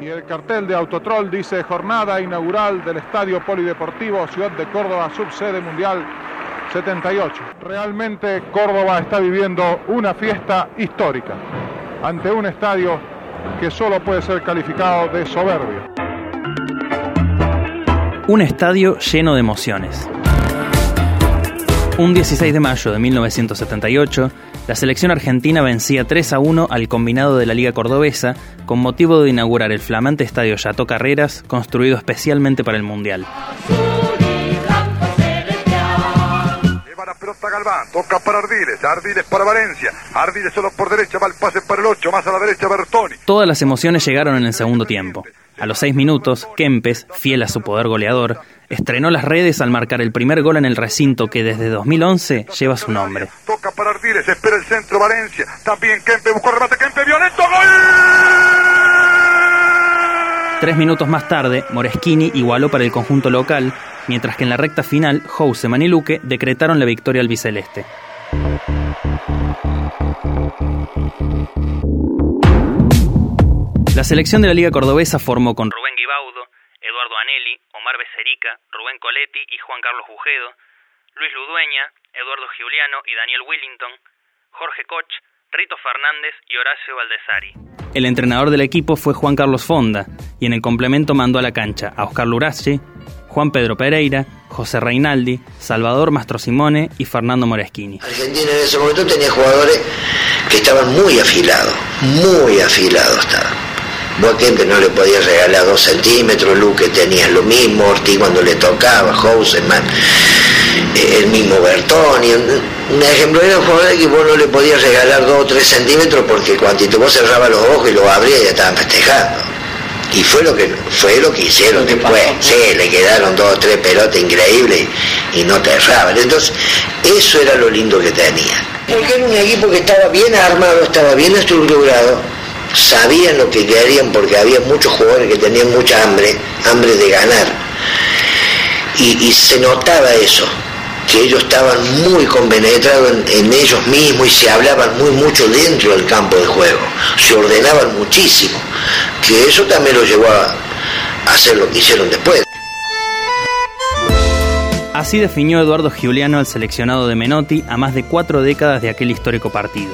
Y el cartel de Autotrol dice jornada inaugural del Estadio Polideportivo Ciudad de Córdoba, subsede mundial 78. Realmente Córdoba está viviendo una fiesta histórica ante un estadio que solo puede ser calificado de soberbio. Un estadio lleno de emociones. Un 16 de mayo de 1978, la selección argentina vencía 3 a 1 al combinado de la Liga Cordobesa con motivo de inaugurar el flamante estadio Yato Carreras, construido especialmente para el Mundial. pelota Galván, toca para Ardiles, Ardiles para Valencia, Ardiles solo por derecha, va el pase para el 8, más a la derecha Bertoni. Todas las emociones llegaron en el segundo tiempo. A los seis minutos, Kempes, fiel a su poder goleador, estrenó las redes al marcar el primer gol en el recinto que desde 2011 lleva su nombre. Toca para Ardiles, espera el centro Valencia, también Kempes, buscó remate, Kempes, violento, gol. Tres minutos más tarde, Moreschini igualó para el conjunto local, mientras que en la recta final, Houseman y Luque decretaron la victoria albiceleste. La selección de la Liga Cordobesa formó con Rubén Guibaudo, Eduardo Anelli, Omar Becerica, Rubén Coletti y Juan Carlos Bujedo, Luis Ludueña, Eduardo Giuliano y Daniel Willington, Jorge Koch, Rito Fernández y Horacio Valdesari. El entrenador del equipo fue Juan Carlos Fonda y en el complemento mandó a la cancha a Oscar Lurache, Juan Pedro Pereira, José Reinaldi, Salvador Mastro Simone y Fernando Moreschini. Argentina en ese momento tenía jugadores que estaban muy afilados, muy afilados estaban. Vos Kempe no le podías regalar dos centímetros, Luque tenía lo mismo, Ortiz cuando le tocaba, Houseman, el mismo Bertoni. Un ejemplo era un jugador que vos no le podías regalar dos o tres centímetros porque cuando vos cerrabas los ojos y los abrías ya estaban festejando. Y fue lo que fue lo que hicieron después. Sí, le quedaron dos o tres pelotas increíbles y no te erraban. Entonces, eso era lo lindo que tenía. Porque era un equipo que estaba bien armado, estaba bien estructurado, sabían lo que querían porque había muchos jugadores que tenían mucha hambre, hambre de ganar. Y, se notaba eso, que ellos estaban muy compenetrados en, en, ellos mismos y se hablaban muy mucho dentro del campo de juego, se ordenaban muchísimo, que eso también los llevó a hacer lo que hicieron después. Así definió Eduardo Giuliano al seleccionado de Menotti a más de cuatro décadas de aquel histórico partido.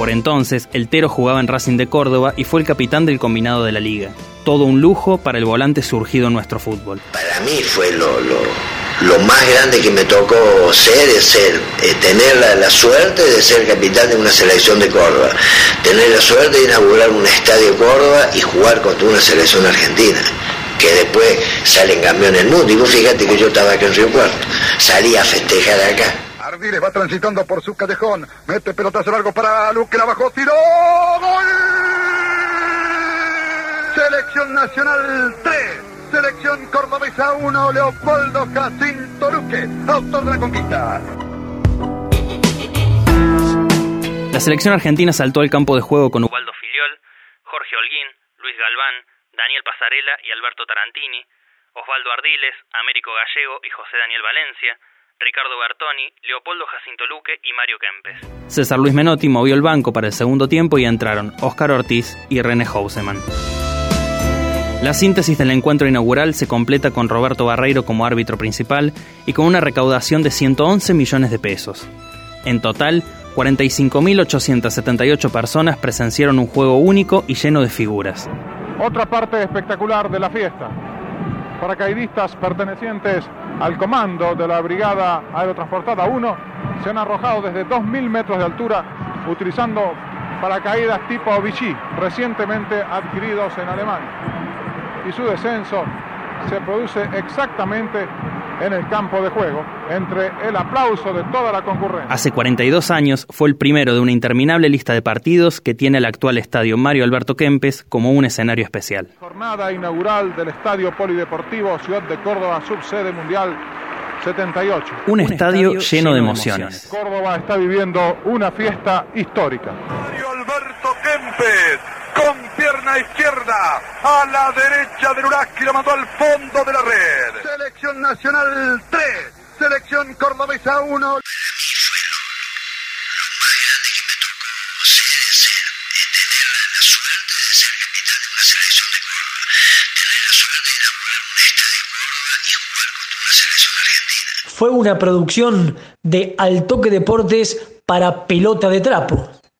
Por entonces, el Tero jugaba en Racing de Córdoba y fue el capitán del combinado de la liga. Todo un lujo para el volante surgido en nuestro fútbol. Para mí fue lo, lo, más grande que me tocó ser es ser, eh, tener la, suerte de ser capitán de una selección de Córdoba, tener la suerte de inaugurar un estadio Córdoba y jugar contra una selección argentina que después salen campeón del mundo. Y vos fíjate que yo estaba acá en Río Cuarto, salí a festejar acá. Ardiles va transitando por su callejón, mete pelotazo largo para Luque, la bajó, tiró, gol. Selección Nacional 3. Selección Cordobesa 1, Leopoldo Jacinto Luque, autor de la conquista. La selección argentina saltó al campo de juego con Ubaldo Filiol, Jorge Holguín, Luis Galván, Daniel Pasarela y Alberto Tarantini, Osvaldo Ardiles, Américo Gallego y José Daniel Valencia, Ricardo Bertoni, Leopoldo Jacinto Luque y Mario Kempes. César Luis Menotti movió el banco para el segundo tiempo y entraron Óscar Ortiz y René Houseman. La síntesis del encuentro inaugural se completa con Roberto Barreiro como árbitro principal y con una recaudación de 111 millones de pesos. En total, 45.878 personas presenciaron un juego único y lleno de figuras. Otra parte espectacular de la fiesta. Paracaidistas pertenecientes al comando de la Brigada Aerotransportada 1 se han arrojado desde 2.000 metros de altura utilizando paracaídas tipo Vichy, recientemente adquiridos en Alemania. Y su descenso se produce exactamente en el campo de juego, entre el aplauso de toda la concurrencia. Hace 42 años fue el primero de una interminable lista de partidos que tiene el actual estadio Mario Alberto Kempes como un escenario especial. Jornada inaugural del Estadio Polideportivo Ciudad de Córdoba, subsede mundial 78. Un, un estadio, estadio, lleno de emociones. Córdoba está viviendo una fiesta histórica. Mario Alberto Kempes con pierna izquierda a la derecha del Uraski lo mandó al fondo de la red. Selección Nacional 3, Selección Cordobesa 1. capitán de una selección de Córdoba, tener la suerte de inaugurar un estadio Córdoba y jugar contra una selección argentina. Fue una producción de Al Toque Deportes para Pelota de Trapo.